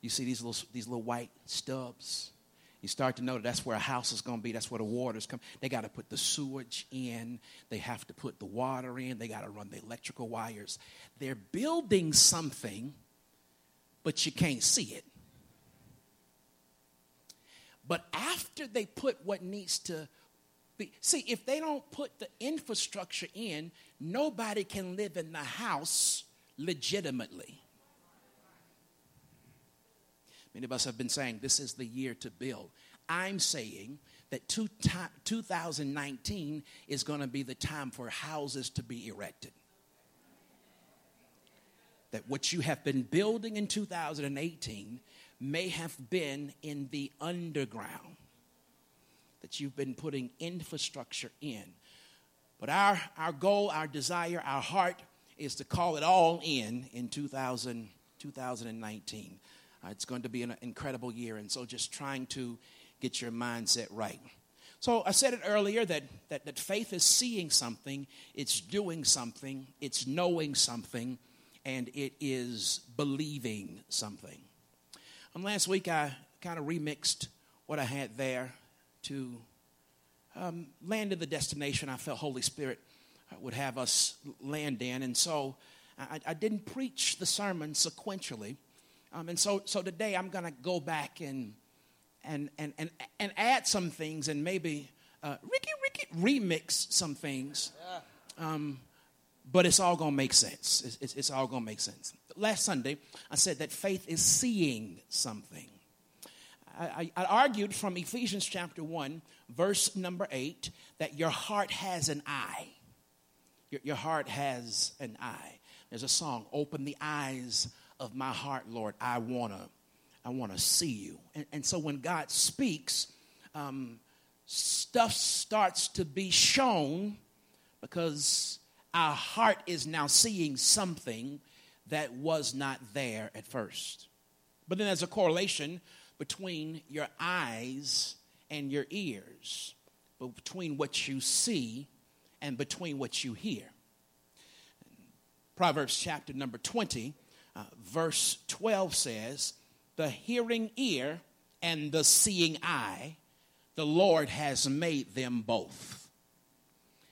you see these little, these little white stubs. You start to know that that's where a house is going to be. That's where the water's come. They got to put the sewage in. They have to put the water in. They got to run the electrical wires. They're building something, but you can't see it. But after they put what needs to be, see, if they don't put the infrastructure in, nobody can live in the house legitimately. Many of us have been saying this is the year to build. I'm saying that two 2019 is going to be the time for houses to be erected. That what you have been building in 2018 may have been in the underground, that you've been putting infrastructure in. But our, our goal, our desire, our heart is to call it all in in 2000, 2019. Uh, it's going to be an incredible year. And so just trying to get your mindset right. So I said it earlier that, that, that faith is seeing something, it's doing something, it's knowing something, and it is believing something. Um, last week I kind of remixed what I had there to um, land in the destination I felt Holy Spirit uh, would have us land in. And so I, I didn't preach the sermon sequentially. Um, and so, so today I'm going to go back and, and, and, and, and add some things and maybe uh, Ricky, Ricky remix some things. Um, but it's all going to make sense. It's, it's, it's all going to make sense. Last Sunday, I said that faith is seeing something. I, I, I argued from Ephesians chapter 1, verse number 8, that your heart has an eye. Your, your heart has an eye. There's a song, Open the Eyes of my heart, Lord, I want to I want to see you. And, and, so when God speaks, um, stuff starts to be shown because our heart is now seeing something that was not there at first. But then there's a correlation between your eyes and your ears, between what you see and between what you hear. Proverbs chapter number 20 uh, verse 12 says, The hearing ear and the seeing eye, the Lord has made them both.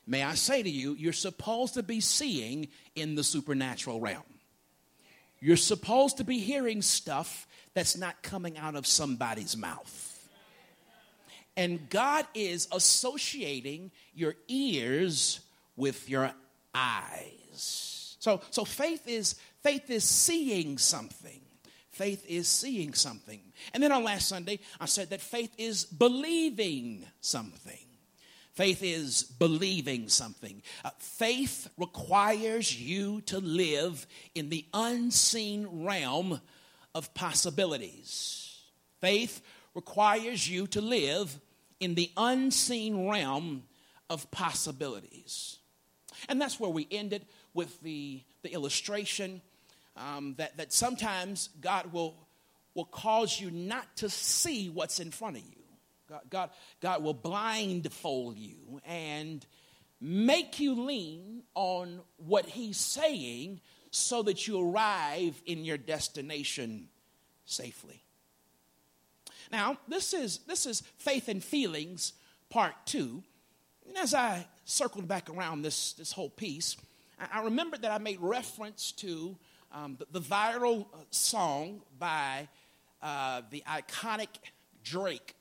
May I say to you, you're supposed to be seeing in the supernatural realm. You're supposed to be hearing stuff that's not coming out of somebody's mouth. And God is associating your ears with your eyes. So, so faith is Faith is seeing something. Faith is seeing something. And then on last Sunday, I said that faith is believing something. Faith is believing something. Uh, faith requires you to live in the unseen realm of possibilities. Faith requires you to live in the unseen realm of possibilities. And that's where we ended with the, the illustration um, that, that sometimes God will, will cause you not to see what's in front of you. God, God, God will blindfold you and make you lean on what He's saying so that you arrive in your destination safely. Now, this is, this is faith and feelings, part two. And as I circled back around this, this whole piece, I, I remembered that I made reference to um, the, the, viral uh, song by uh, the iconic Drake.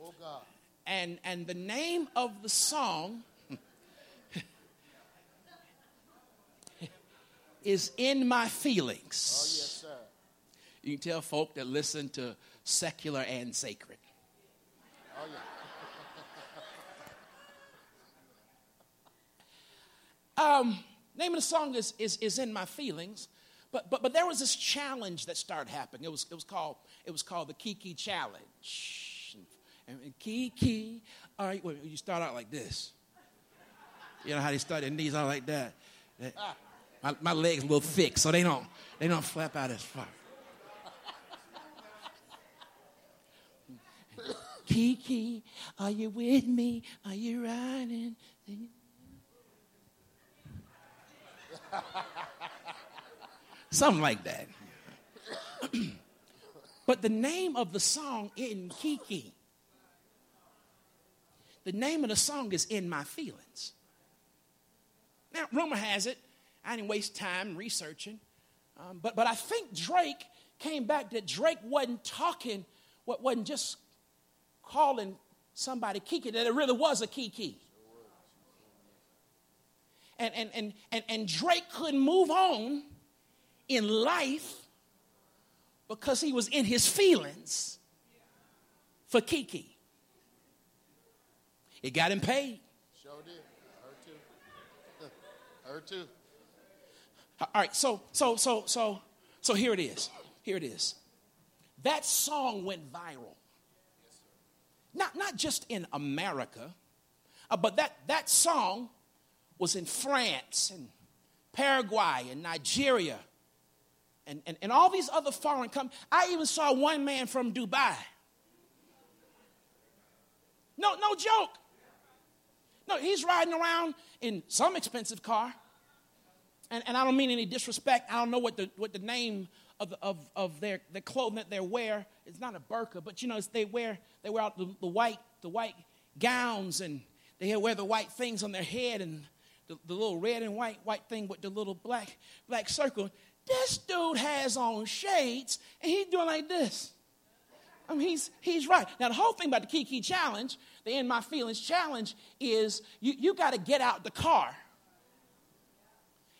Oh, God. And, and the name of the song is In My Feelings. Oh, yes, sir. You can tell folk that listen to secular and sacred. Oh, yeah. um, name of the song is, is, is In My Feelings. But, but, but there was this challenge that started happening. It was, it was, called, it was called the Kiki Challenge. And, and Kiki, all right, you start out like this. You know how they start, their knees are like that. My, my legs a little thick, so they don't, they don't flap out as far. Kiki, are you with me? Are you riding? Something like that. But the name of the song in Kiki, the name of the song is In My Feelings. Now, rumor has it, I didn't waste time researching, um, but, but I think Drake came back that Drake wasn't talking, what wasn't just calling somebody Kiki, that it really was a Kiki. And, and, and, and, and Drake couldn't move on in life because he was in his feelings for Kiki. It got him paid. Sure did. Her too. Her too. All right, so so so so so here it is. Here it is. That song went viral. Not not just in America, uh, but that that song was in France and Paraguay and Nigeria and, and, and all these other foreign countries. I even saw one man from Dubai. No, no joke. No, he's riding around in some expensive car. And, and I don't mean any disrespect. I don't know what the, what the name of, of, of their, the clothing that they wear. It's not a burqa, but you know, they wear, they wear out the, the, white, the white gowns and they wear the white things on their head and the, the little red and white, white thing with the little black, black circle. This dude has on shades and he's doing like this. I mean, he's, he's right. Now, the whole thing about the Kiki challenge, the In My Feelings challenge, is you, you got to get out the car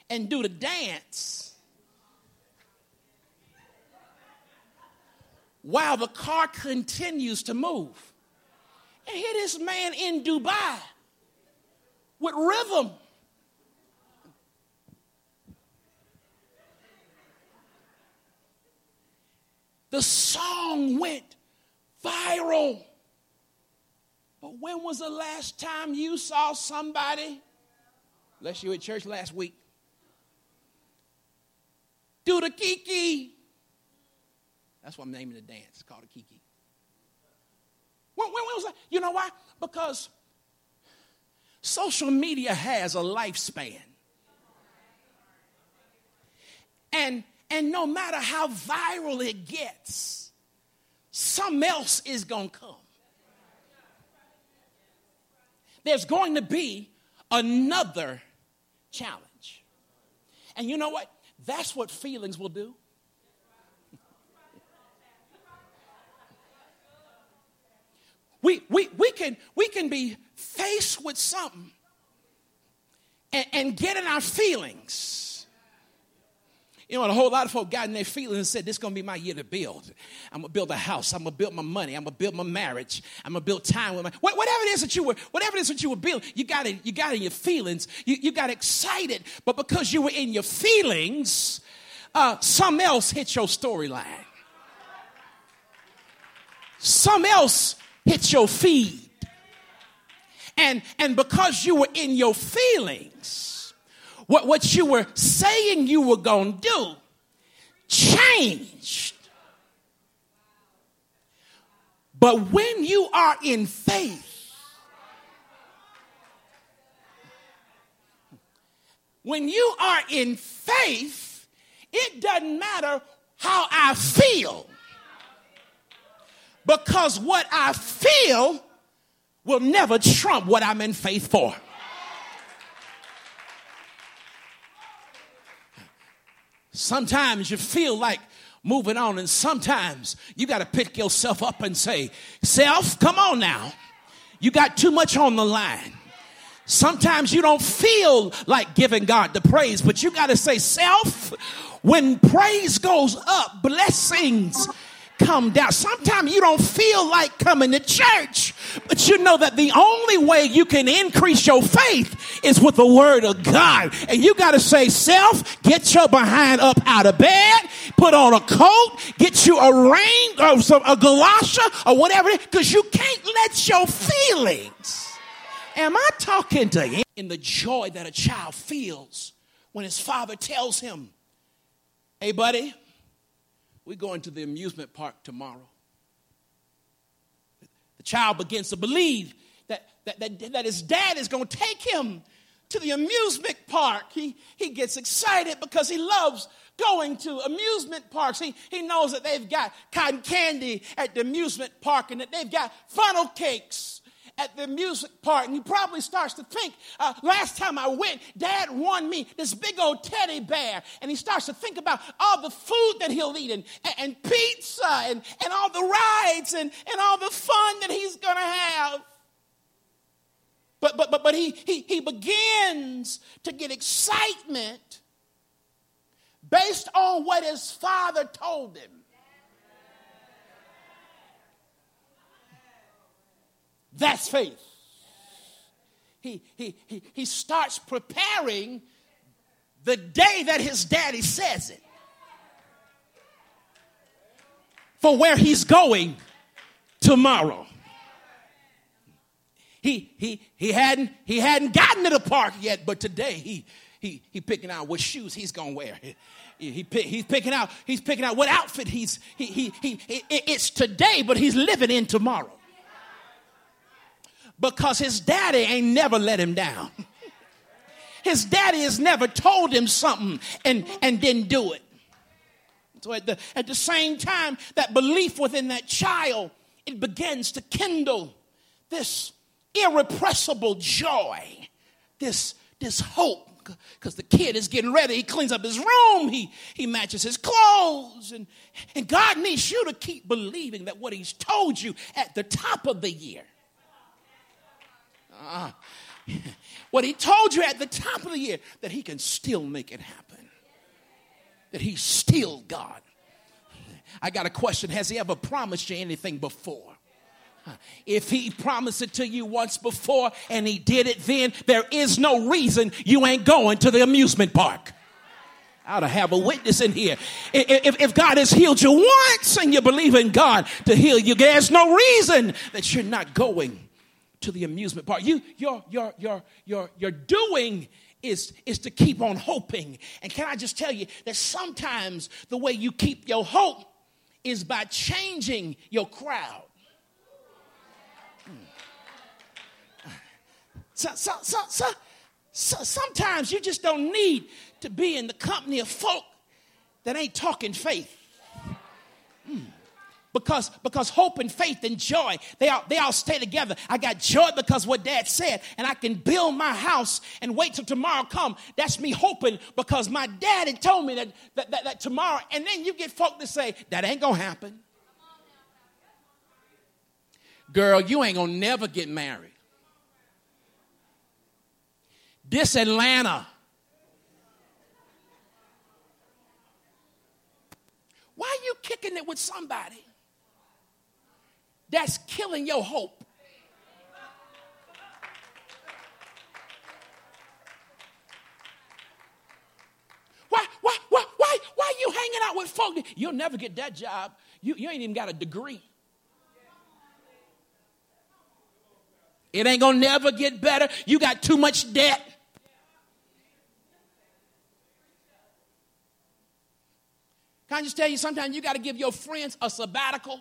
and do the dance while the car continues to move. And here this man in Dubai with rhythm. The song went viral. But when was the last time you saw somebody, unless you were at church last week, do the kiki? That's what I'm naming the dance. It's called a kiki. When, when, when was that? You know why? Because social media has a lifespan. And and no matter how viral it gets, something else is going to come. There's going to be another challenge. And you know what? That's what feelings will do. We, we, we, can, we can be faced with something and, and get in our feelings you know, a whole lot of folk got in their feelings and said, This is going to be my year to build. I'm going to build a house. I'm going to build my money. I'm going to build my marriage. I'm going to build time with my. Whatever it is that you were, whatever it is that you were building, you got it, you got in your feelings. You, you got excited. But because you were in your feelings, uh, some else hit your storyline. Some else hit your feed. And, and because you were in your feelings, what, what you were saying you were going to do changed. But when you are in faith, when you are in faith, it doesn't matter how I feel. Because what I feel will never trump what I'm in faith for. Sometimes you feel like moving on, and sometimes you got to pick yourself up and say, Self, come on now. You got too much on the line. Sometimes you don't feel like giving God the praise, but you got to say, Self, when praise goes up, blessings come down. Sometimes you don't feel like coming to church, but you know that the only way you can increase your faith is with the word of God. And you got to say, self, get your behind up out of bed, put on a coat, get you a rain or some, a galosha or whatever, because you can't let your feelings. Am I talking to him? In the joy that a child feels when his father tells him, Hey, buddy, we're going to the amusement park tomorrow. The child begins to believe that, that, that, that his dad is going to take him to the amusement park. He, he gets excited because he loves going to amusement parks. He, he knows that they've got cotton candy at the amusement park and that they've got funnel cakes at the music part, And he probably starts to think, uh, last time I went, dad won me this big old teddy bear. And he starts to think about all the food that he'll eat and, and pizza and, and all the rides and, and all the fun that he's going to have. But, but, but, but he, he, he begins to get excitement based on what his father told him. That's faith. He, he, he, he starts preparing the day that his daddy says it for where he's going tomorrow. He, he, he, hadn't, he hadn't gotten to the park yet, but today he, he, he picking out what shoes he's going to wear. He, he, he's picking out he's picking out what outfit he's he, he, he, it's today but he's living in tomorrow because his daddy ain't never let him down his daddy has never told him something and and didn't do it so at the at the same time that belief within that child it begins to kindle this irrepressible joy, this, this hope. Because the kid is getting ready. He cleans up his room. He, he matches his clothes. And, and God needs you to keep believing that what He's told you at the top of the year, what He told you at the top of the year, that He can still make it happen. That He's still God. I got a question Has He ever promised you anything before? If he promised it to you once before and he did it then, there is no reason you ain't going to the amusement park. I ought to have a witness in here. If, if God has healed you once and you believe in God to heal you, there's no reason that you're not going to the amusement park. You, your, your, your, your, your doing is, is to keep on hoping. And can I just tell you that sometimes the way you keep your hope is by changing your crowd. So, so, so, so, so, sometimes you just don't need to be in the company of folk that ain't talking faith. Hmm. Because, because hope and faith and joy, they all, they all stay together. I got joy because what dad said, and I can build my house and wait till tomorrow come. That's me hoping because my dad had told me that, that, that, that tomorrow, and then you get folk to say, that ain't gonna happen. Girl, you ain't gonna never get married. This Atlanta. Why are you kicking it with somebody that's killing your hope? Why, why, why, why, why are you hanging out with folk? You'll never get that job. You, you ain't even got a degree. It ain't gonna never get better. You got too much debt. Can I just tell you, sometimes you got to give your friends a sabbatical?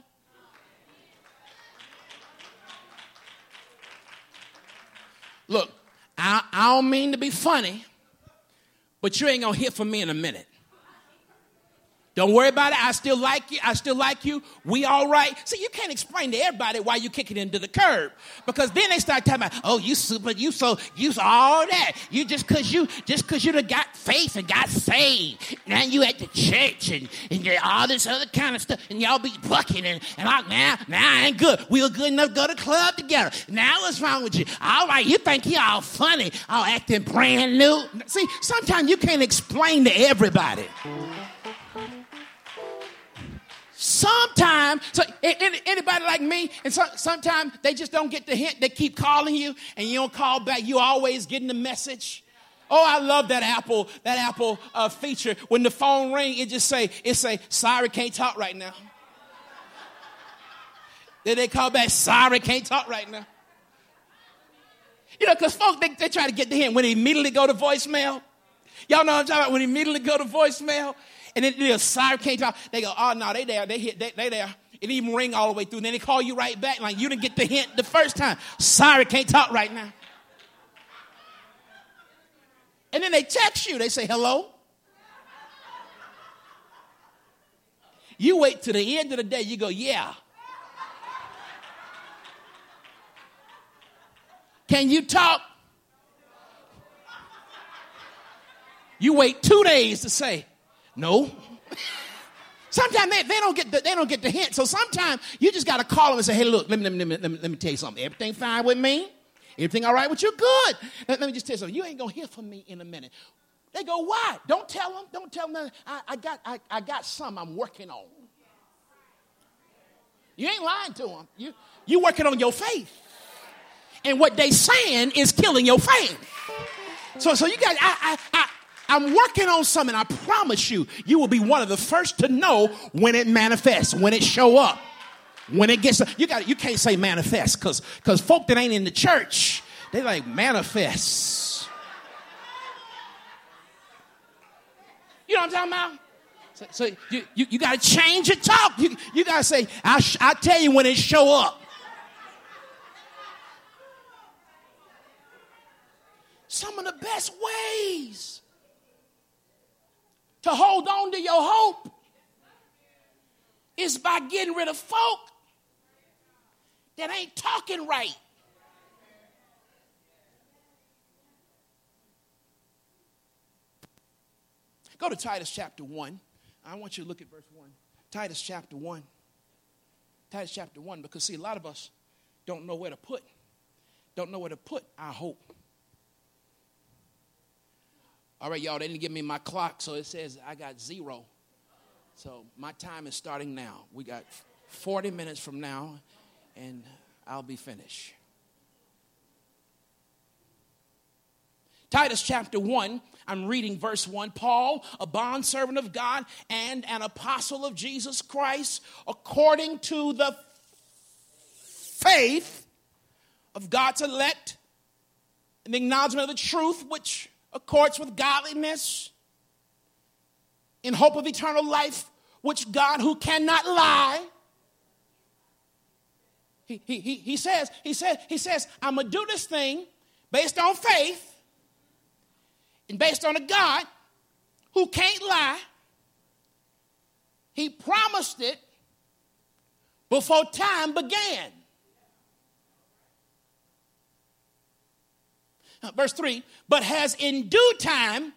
Look, I, I don't mean to be funny, but you ain't to hear from me in a minute. Don't worry about it. I still like you. I still like you. We all right. See, you can't explain to everybody why you kick it into the curb. Because then they start talking about, oh, you super, you so, you all that. You just cause you, just cause you got faith and got saved. Now you at the church and, and all this other kind of stuff. And y'all be bucking and, and like, now, now I ain't good. We were good enough to go to club together. Now what's wrong with you? All right, you think you all funny, all acting brand new. See, sometimes you can't explain to everybody. Sometimes, so anybody like me, and so, sometimes they just don't get the hint. They keep calling you, and you don't call back. You always getting the message. Oh, I love that Apple that Apple uh, feature. When the phone ring, it just say it say sorry, can't talk right now. then they call back sorry, can't talk right now. You know, because folks they, they try to get the hint when they immediately go to voicemail. Y'all know what I'm talking about when they immediately go to voicemail and then the siren can't talk. They go, oh no, they there, they hit, they, they there. It even ring all the way through. And then they call you right back, like you didn't get the hint the first time. Sorry, can't talk right now. And then they text you. They say hello. You wait to the end of the day, you go, yeah. Can you talk? You wait two days to say, no. Sometimes they, they, don't get the, they don't get the hint. So sometimes you just got to call them and say, hey, look, let me, let, me, let, me, let me tell you something. Everything fine with me? Everything all right with you? Good. Let, let me just tell you something. You ain't going to hear from me in a minute. They go, why? Don't tell them. Don't tell them. I, I, got, I, I got some I'm working on. You ain't lying to them. You, you working on your faith. And what they saying is killing your faith. So, so you guys, I, I, I, I'm working on something. I promise you, you will be one of the first to know when it manifests, when it show up, when it gets. You got. You can't say manifest because because folk that ain't in the church, they like manifest. You know what I'm talking about? So, so you, you, you got to change your talk. You, you got to say, I'll, sh- I'll tell you when it show up. Some of the best ways to hold on to your hope is by getting rid of folk that ain't talking right. Go to Titus chapter 1. I want you to look at verse 1. Titus chapter 1. Titus chapter 1, because see, a lot of us don't know where to put, don't know where to put our hope. All right, y'all, they didn't give me my clock, so it says I got zero. So my time is starting now. We got 40 minutes from now, and I'll be finished. Titus chapter 1, I'm reading verse 1. Paul, a bondservant of God and an apostle of Jesus Christ, according to the faith of God's elect and the acknowledgement of the truth which accords with godliness, in hope of eternal life, which God, who cannot lie, he, he, he, he says, he says, he says, I'm gonna do this thing based on faith and based on a God who can't lie. He promised it before time began. Verse 3 but has in due time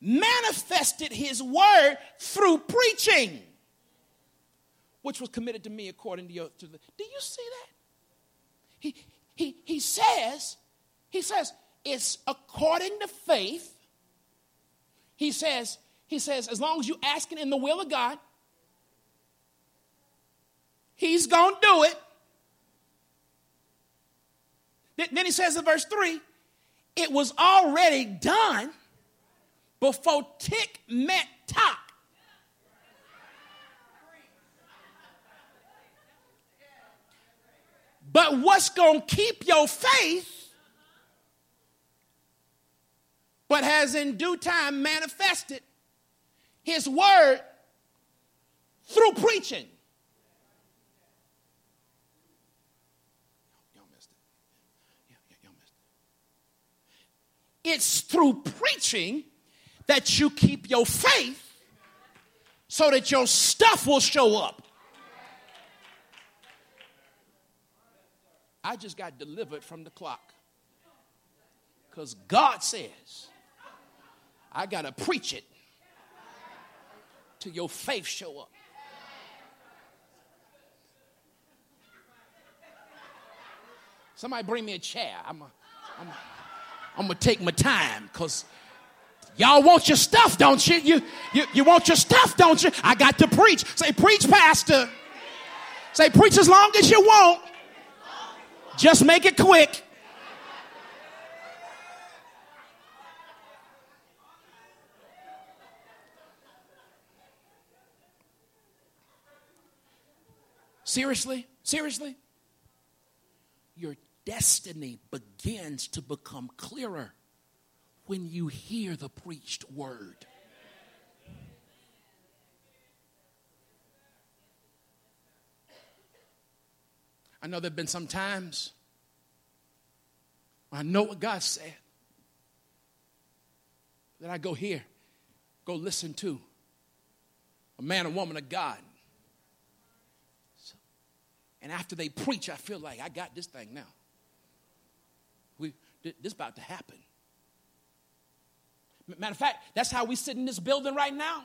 manifested his word through preaching which was committed to me according to, your, to the do you see that? He, he, he says he says it's according to faith. He says he says as long as you asking in the will of god he's gonna do it. Then he says in verse 3 it was already done before tick met tock. But what's going to keep your faith, but has in due time manifested his word through preaching? It's through preaching that you keep your faith so that your stuff will show up. I just got delivered from the clock. Because God says, I got to preach it till your faith show up. Somebody bring me a chair. I'm a, I'm a, I'm gonna take my time because y'all want your stuff, don't you? you? You you want your stuff, don't you? I got to preach. Say, preach, Pastor. Say, preach as long as you want. Just make it quick. Seriously? Seriously? You're destiny begins to become clearer when you hear the preached word. I know there have been some times I know what God said that I go here, go listen to a man or woman of God And after they preach, I feel like I got this thing now. This about to happen. Matter of fact, that's how we sit in this building right now.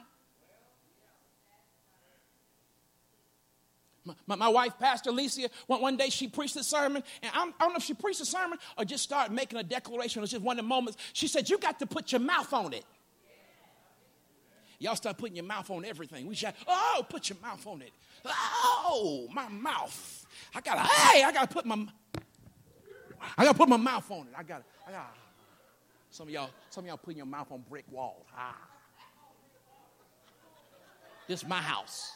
My, my, wife, Pastor Alicia, one, one day she preached a sermon, and I'm, I do not know if she preached a sermon or just started making a declaration. It was just one of the moments. She said, You got to put your mouth on it. Y'all start putting your mouth on everything. We shout, Oh, put your mouth on it. Oh, my mouth. I gotta, hey, I gotta put my I gotta put my mouth on it. I gotta, I gotta. Some of y'all, some of y'all putting your mouth on brick walls. Ah. This is my house.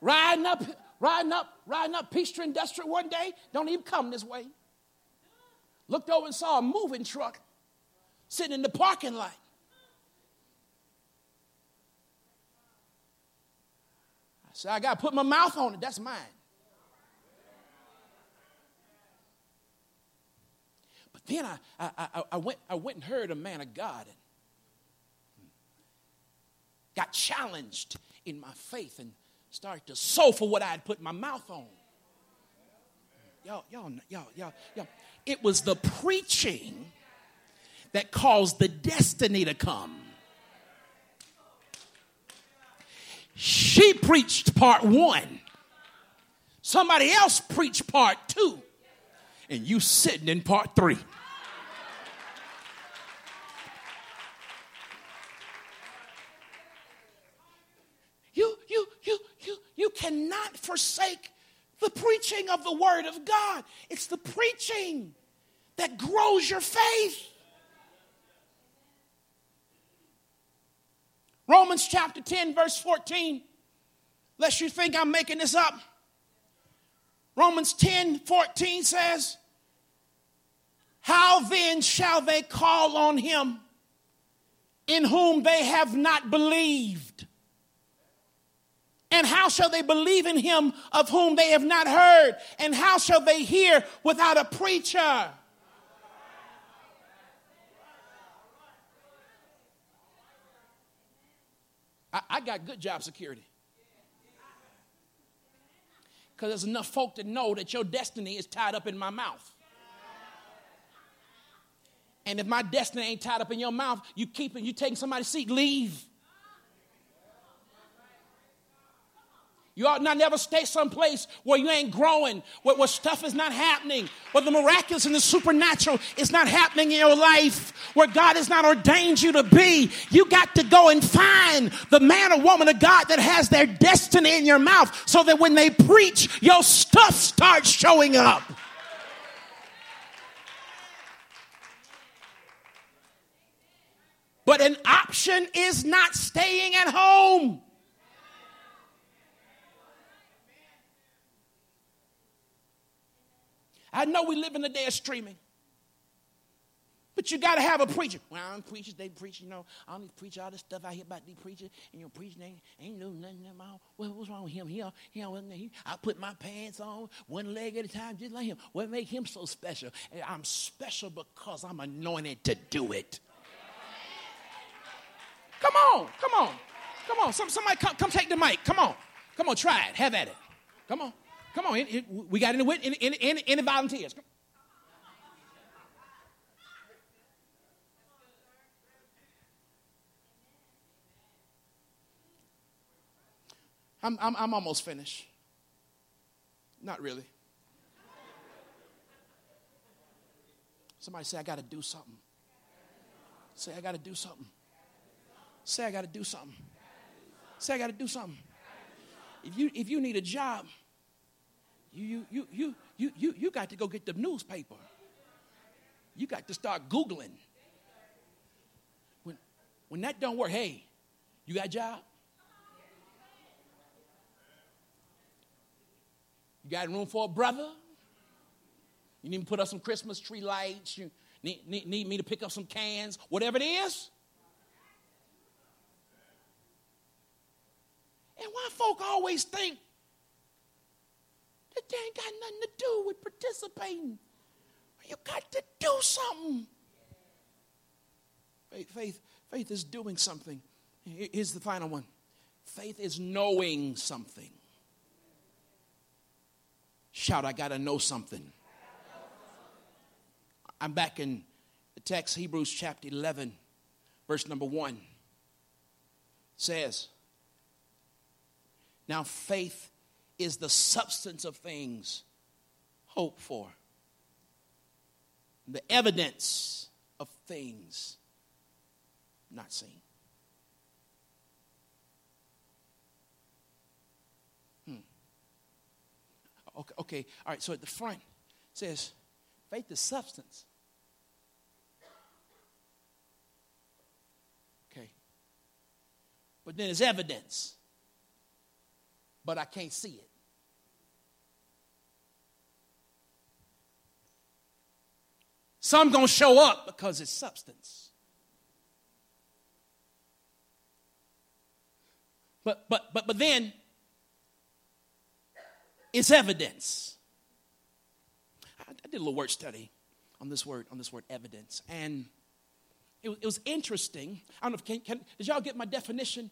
Riding up, riding up, riding up Peachtree Industrial one day, don't even come this way. Looked over and saw a moving truck sitting in the parking lot. I said, I got to put my mouth on it. That's mine. But then I, I, I, I, went, I went and heard a man of God and got challenged in my faith and started to sow for what I had put my mouth on. Y'all, y'all, y'all, y'all, y'all. It was the preaching that caused the destiny to come. She preached part one. Somebody else preached part two. And you sitting in part three. You, you, you, you, you cannot forsake the preaching of the Word of God. It's the preaching that grows your faith. Romans chapter 10, verse 14. Lest you think I'm making this up. Romans 10, 14 says, How then shall they call on him in whom they have not believed? And how shall they believe in him of whom they have not heard? And how shall they hear without a preacher? I, I got good job security. Because there's enough folk to know that your destiny is tied up in my mouth. And if my destiny ain't tied up in your mouth, you keep it, you taking somebody's seat, leave. You ought not never stay someplace where you ain't growing, where, where, stuff is not happening, where the miraculous and the supernatural is not happening in your life, where God has not ordained you to be. You got to go and find the man or woman of God that has their destiny in your mouth so that when they preach, your stuff starts showing up. But an option is not staying at home. I know we live in the day of streaming. But you got to have a preacher. Well, I'm preachers, they preach, you know. I don't preach all this stuff I hear about these preachers. And your preaching ain't, ain't no nothing about. Well, what's wrong with him? He, he, he, I put my pants on one leg at a time just like him. What make him so special? I'm special because I'm anointed to do it. Come on, come on, come on. Some, somebody come, come take the mic. Come on. Come on, try it. Have at it. Come on. Come on, we got any, any, any, any volunteers? I'm, I'm, I'm almost finished. Not really. Somebody say, I got to do something. Say, I got to do something. Say, I got to do something. Say, I got to do something. If you, if you need a job, you, you, you, you, you, you got to go get the newspaper. You got to start Googling. When, when that don't work, hey, you got a job? You got room for a brother? You need to put up some Christmas tree lights? You need, need, need me to pick up some cans? Whatever it is? And why folk always think that they ain't got nothing to do with participating. You got to do something. Faith, faith, faith is doing something. Here's the final one. Faith is knowing something. Shout, I got to know something. I'm back in the text, Hebrews chapter 11, verse number 1 says, Now faith is the substance of things hoped for, the evidence of things not seen. Hmm. Okay, okay, all right, so at the front says, faith is substance. Okay. But then there's evidence, but I can't see it. Some gonna show up because it's substance. But but but but then it's evidence. I, I did a little word study on this word on this word evidence, and it, was interesting. I don't know if can, can did y'all get my definition?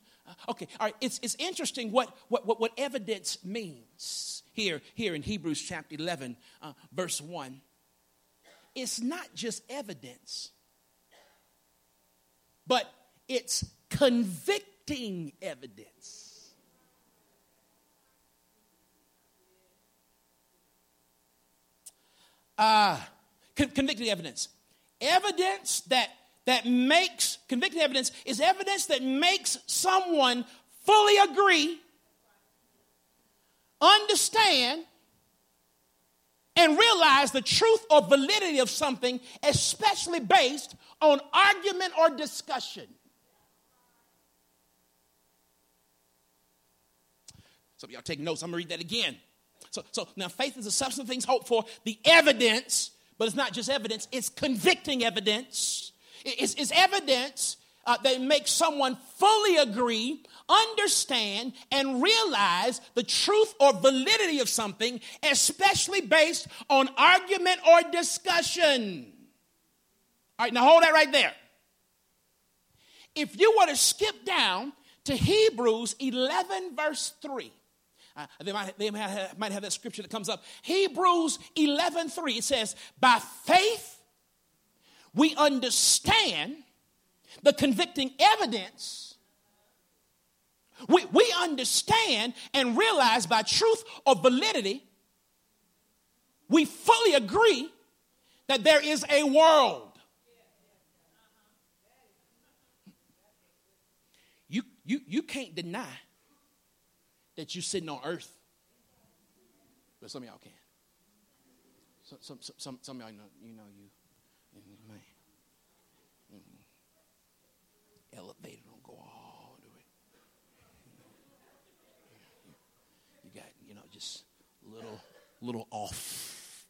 Okay, all right. It's it's interesting what what what, what evidence means here here in Hebrews chapter eleven, uh, verse one. It's not just evidence, but it's convicting evidence. uh, con- convicting evidence. Evidence that, that makes, convicting evidence is evidence that makes someone fully agree, understand, and realize the truth or validity of something, especially based on argument or discussion. Some of y'all taking notes. I'm gonna read that again. So, so now faith is the substance of things hoped for, the evidence, but it's not just evidence, it's convicting evidence. It's, it's evidence uh, that makes someone fully agree, understand, and realize the truth or validity of something, especially based on argument or discussion. All right, now hold that right there. If you were to skip down to Hebrews 11, verse 3, uh, they might, they might have, might have that scripture that comes up. Hebrews 11 3, it says, By faith we understand the convicting evidence. We, we understand and realize by truth or validity, we fully agree that there is a world. You, you, you can't deny that you're sitting on earth. But some of y'all can. Some, some, some, some of y'all know, you know, you, man, mm, elevator don't go all the way. You got, you know, just little, little off.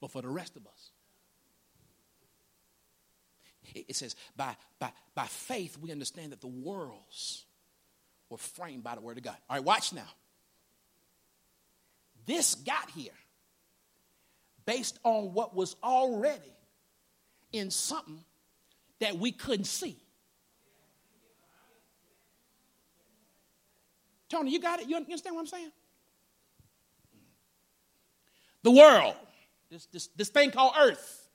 But for the rest of us, it says, by, by, by faith, we understand that the worlds were framed by the word of God. All right, watch now. This got here based on what was already in something that we couldn't see. Tony, you got it? You understand what I'm saying? The world, this, this, this thing called earth.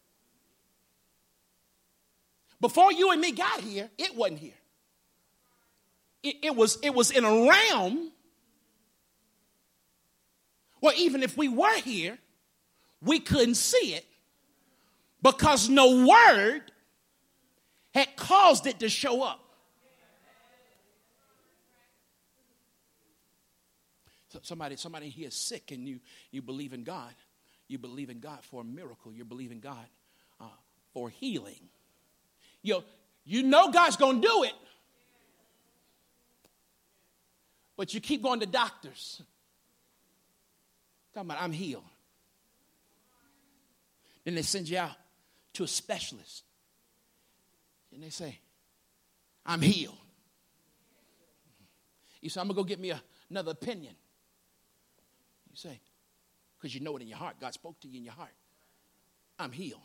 Before you and me got here, it wasn't here it, it, was, it was in a realm where even if we were here, we couldn't see it because no word had caused it to show up. So somebody, somebody here is sick and you, you believe in God. You believe in God for a miracle. You believe in God uh, for healing. You, you know God's going to do it but you keep going to doctors. Talking about, I'm healed. Then they send you out to a specialist. And they say, I'm healed. You say, I'm going to go get me a, another opinion. You say, because you know it in your heart. God spoke to you in your heart. I'm healed.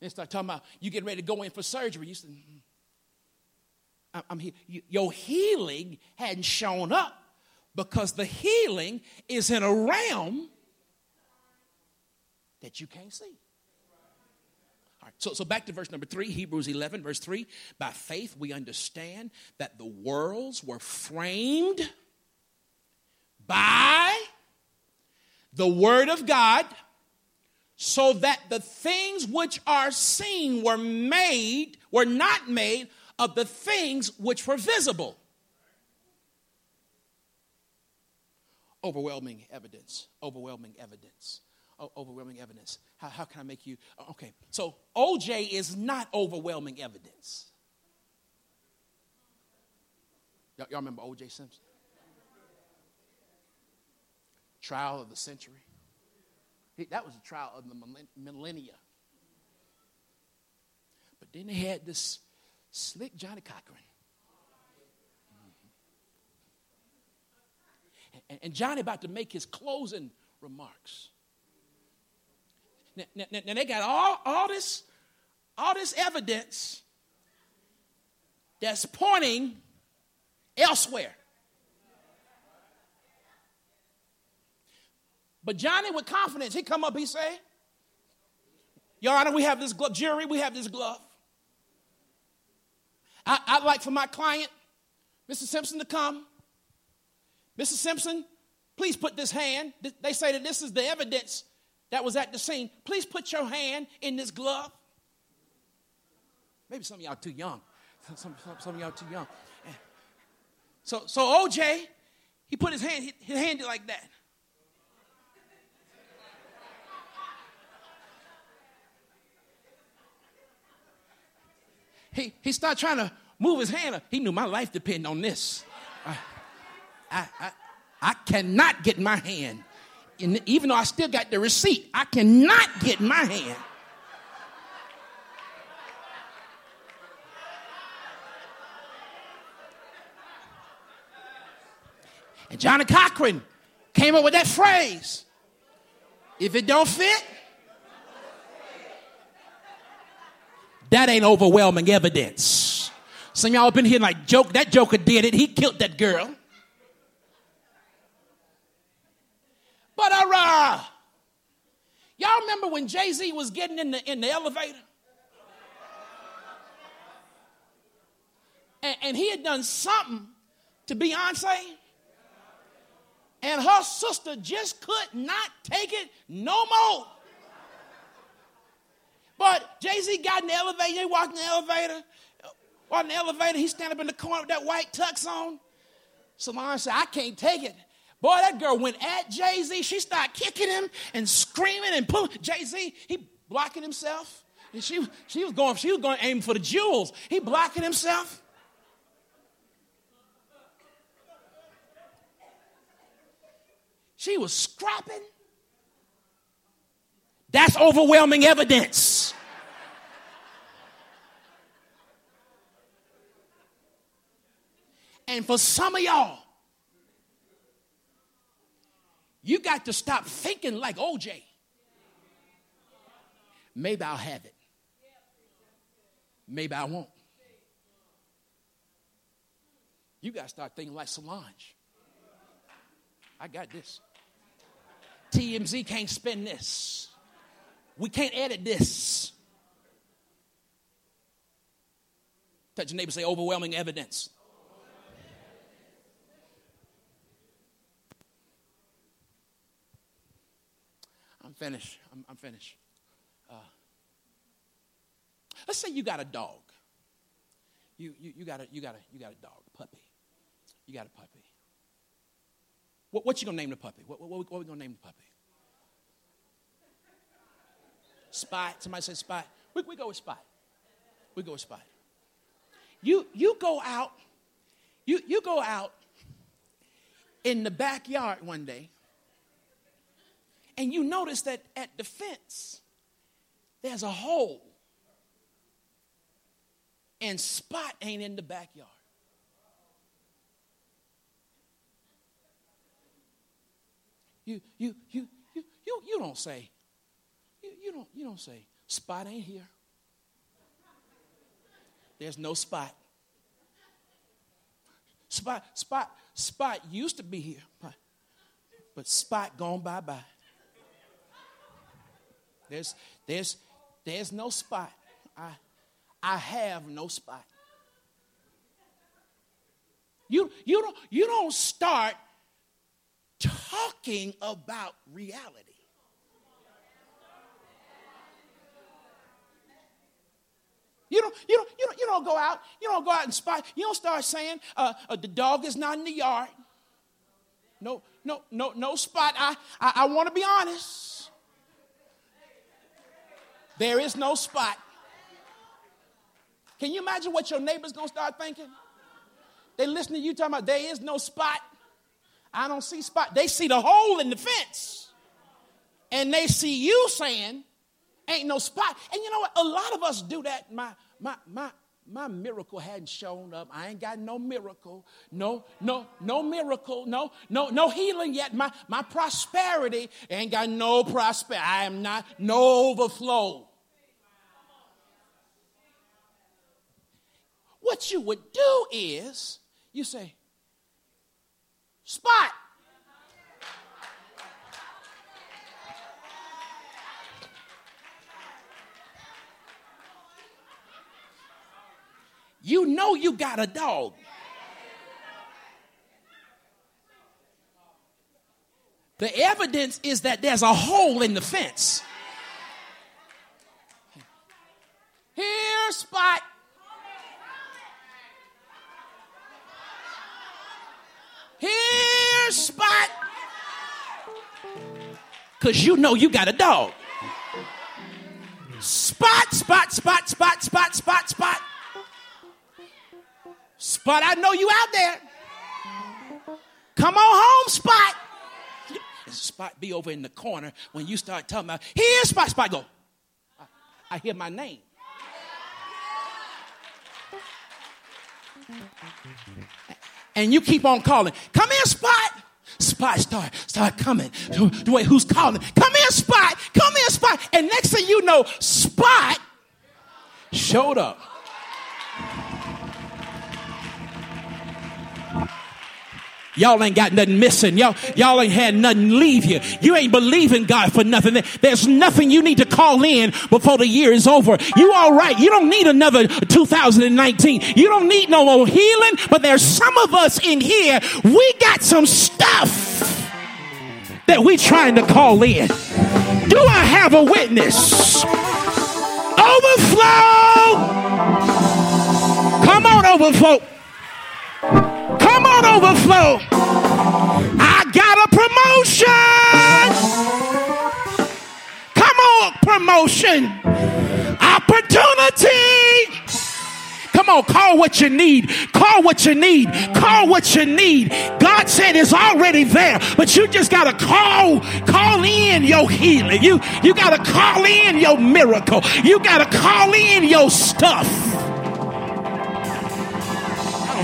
And start talking about you getting ready to go in for surgery. You say, mm-hmm. I'm healed. your healing hadn't shown up because the healing is in a realm that you can't see. Right, so, so back to verse number three, Hebrews 11, verse 3. By faith, we understand that the worlds were framed by the Word of God, so that the things which are seen were made, were not made of the things which were visible. Overwhelming evidence, overwhelming evidence, overwhelming evidence. How, how can I make you? Uh, okay, so OJ is not overwhelming evidence. Y'all, y'all remember OJ Simpson? Trial of the century. He, that was a trial of the millennia. But then they had this slick Johnnie Cochran. Mm-hmm. And, and Johnnie about to make his closing remarks. Now, now, now, they got all, all this all this evidence that's pointing elsewhere. But Johnnie, with confidence, he come up, he say, Your Honor, we have this glove, jury, we have this glove. I, would like for my client, Mr. Simpson, to come. Mr. Simpson, please put this hand. They say that this is the evidence that was at the scene. Please put your hand in this glove. Maybe some of y'all too young. Some, some, some of y'all too young. So, so OJ, he put his hand, his hand like that. He, he started trying to move his hand. He knew my life depended on this. I, I, I, I cannot get my hand. And even though I still got the receipt, I cannot get my hand. And Johnnie Cochran came up with that phrase. If it don't fit, That ain't overwhelming evidence. Some y'all been here like joke. That joker did it. He killed that girl. But uh, y'all remember when Jay Z was getting in the in the elevator, and, and he had done something to Beyonce, and her sister just could not take it no more. But Jay Z got in the elevator, he walked in the elevator. Walked in the elevator, he stand up in the corner with that white tux on. Solange said, I can't take it. Boy, that girl went at Jay Z. She started kicking him and screaming and pulling. Jay Z, he blocking himself. And she, she was going, she was going aim for the jewels. He blocking himself. She was scrapping. That's overwhelming evidence. And for some of y'all, you got to stop thinking like OJ. Maybe I'll have it. Maybe I won't. You got to start thinking like Solange. I got this. TMZ can't spend this. We can't edit this. Touch your neighbor, say overwhelming evidence. I'm finished. I'm, I'm finished. Uh, let's say you got a dog. You, you, you, got a, you, got a, you got a dog, puppy. You got a puppy. What, what you gonna name the puppy? What, what, what, what we gonna name the puppy? Spot. Somebody said Spot. We, we go with Spot. We go with Spot. You, you go out, you, you go out in the backyard one day, and you notice that at the fence, there's a hole. And Spot ain't in the backyard. You, you, you, you, you, you don't say, you, you, don't, you don't say, Spot ain't here. There's no spot. Spot, Spot, Spot used to be here, but, but Spot gone bye bye. There's, there's, there's no spot. I, I have no spot. You, you, don't, you don't start talking about reality. You don't, you, don't, you, don't, you don't go out, you don't go out and spot, you don't start saying uh, uh, the dog is not in the yard. No, no, no, no spot. I, I, I want to be honest. There is no spot. Can you imagine what your neighbor's gonna start thinking? They listen to you talking about there is no spot. I don't see spot. They see the hole in the fence. And they see you saying, ain't no spot. And you know what? A lot of us do that. My my my my miracle hadn't shown up. I ain't got no miracle. No, no, no miracle. No, no, no healing yet. My my prosperity ain't got no prosperity. I am not no overflow. What you would do is you say, spot. You know you got a dog. The evidence is that there's a hole in the fence. Here, spot. Here, spot. Because you know you got a dog. Spot, spot, spot, spot, spot, spot, spot. Spot, I know you out there. Come on home, Spot. Spot be over in the corner when you start talking about, here, Spot, Spot, go. I, I hear my name. And you keep on calling, come here, Spot. Spot start, start coming. Wait, who's calling? Come here, Spot. Come here, Spot. And next thing you know, Spot showed up. Y'all ain't got nothing missing. Y'all, y'all ain't had nothing leave you. You ain't believing God for nothing. There's nothing you need to call in before the year is over. You all right. You don't need another 2019. You don't need no more healing, but there's some of us in here, we got some stuff that we trying to call in. Do I have a witness? Overflow! Come on, on, overflow. I got a promotion. Come on, promotion. Opportunity. Come on, call what you need. Call what you need. Call what you need. God said it's already there, but you just gotta call, call in your healing. You you gotta call in your miracle. You gotta call in your stuff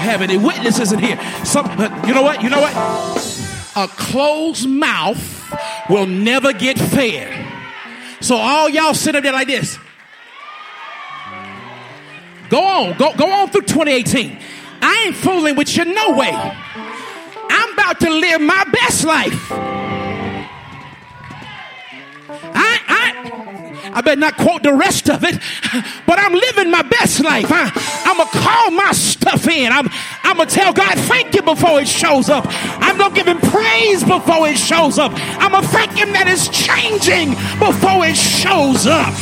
don't have any witnesses in here. Some, uh, you know what? You know what? A closed mouth will never get fed. So all y'all sit up there like this. Go on, go, go on through 2018. I ain't fooling with you, no way. I'm about to live my best life. I, I, I better not quote the rest of it, but I'm living my best life. I, I'm gonna call my stuff in. I'm, I'm gonna tell God thank you before it shows up. I'm gonna give Him praise before it shows up. I'm gonna thank Him that it's changing before it shows up.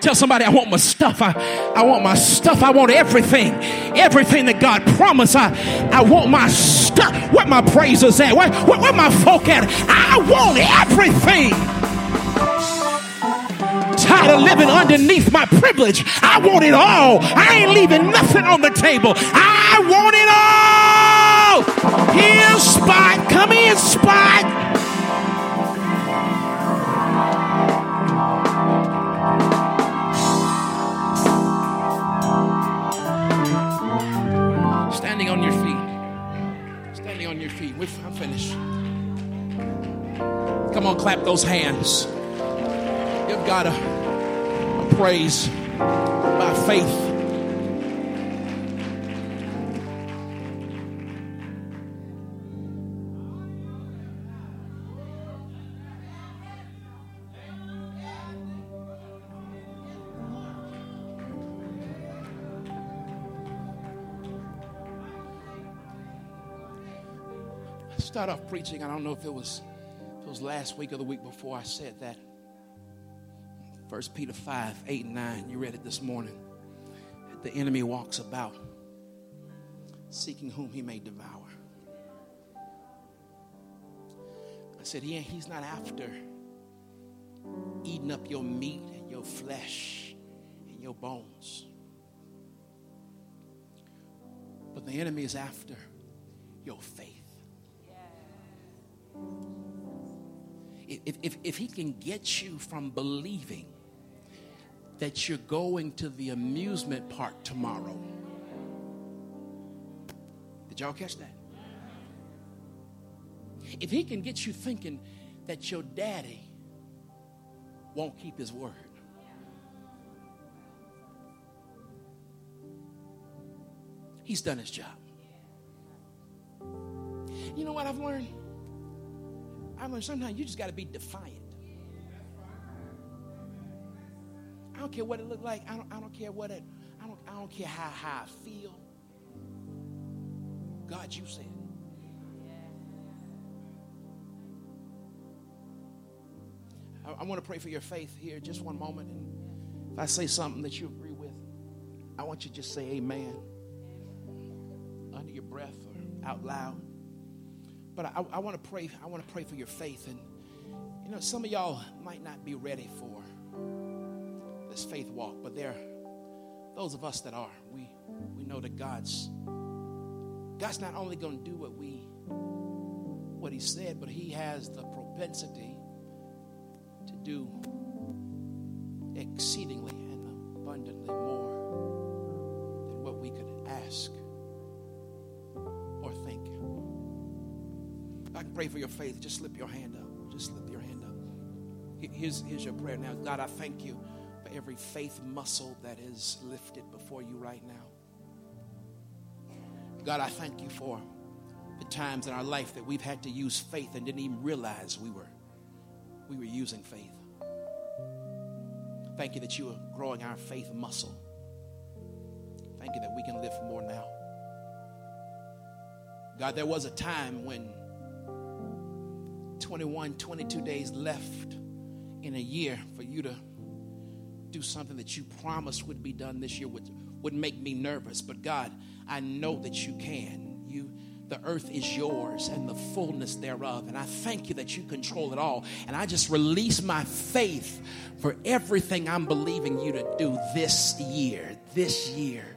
Tell somebody, I want my stuff. I, I want my stuff. I want everything. Everything that God promised. I, I want my stuff. Where my praises at? Where, where, where my folk at? I want everything. Tired of living underneath my privilege. I want it all. I ain't leaving nothing on the table. I want it all. Here, Spot. Come in, Spot. I'm finished. Come on, clap those hands. Give God a, a praise by faith. Start off preaching. I don't know if it was it was last week or the week before I said that. First Peter 5, 8 and 9. You read it this morning. The enemy walks about seeking whom he may devour. I said, yeah, he's not after eating up your meat and your flesh and your bones. But the enemy is after your faith. If, if, if he can get you from believing that you're going to the amusement park tomorrow, did y'all catch that? If he can get you thinking that your daddy won't keep his word, he's done his job. You know what I've learned? I mean, sometimes you just got to be defiant. I don't care what it looked like. I don't, I don't care what it, I don't, I don't care how, how I feel. God, you said. I, I want to pray for your faith here just one moment. And if I say something that you agree with, I want you to just say amen under your breath or out loud. But I, I want to pray. I want to pray for your faith. And you know, some of y'all might not be ready for this faith walk, but there, those of us that are, we we know that God's God's not only going to do what we what He said, but He has the propensity to do exceedingly and abundantly more than what we could ask I can pray for your faith, just slip your hand up. Just slip your hand up. Here's, here's your prayer now. God, I thank you for every faith muscle that is lifted before you right now. God, I thank you for the times in our life that we've had to use faith and didn't even realize we were we were using faith. Thank you that you are growing our faith muscle. Thank you that we can live more now. God, there was a time when 21, 22 days left in a year for you to do something that you promised would be done this year would, would make me nervous. But God, I know that you can. You the earth is yours and the fullness thereof. And I thank you that you control it all. And I just release my faith for everything I'm believing you to do this year, this year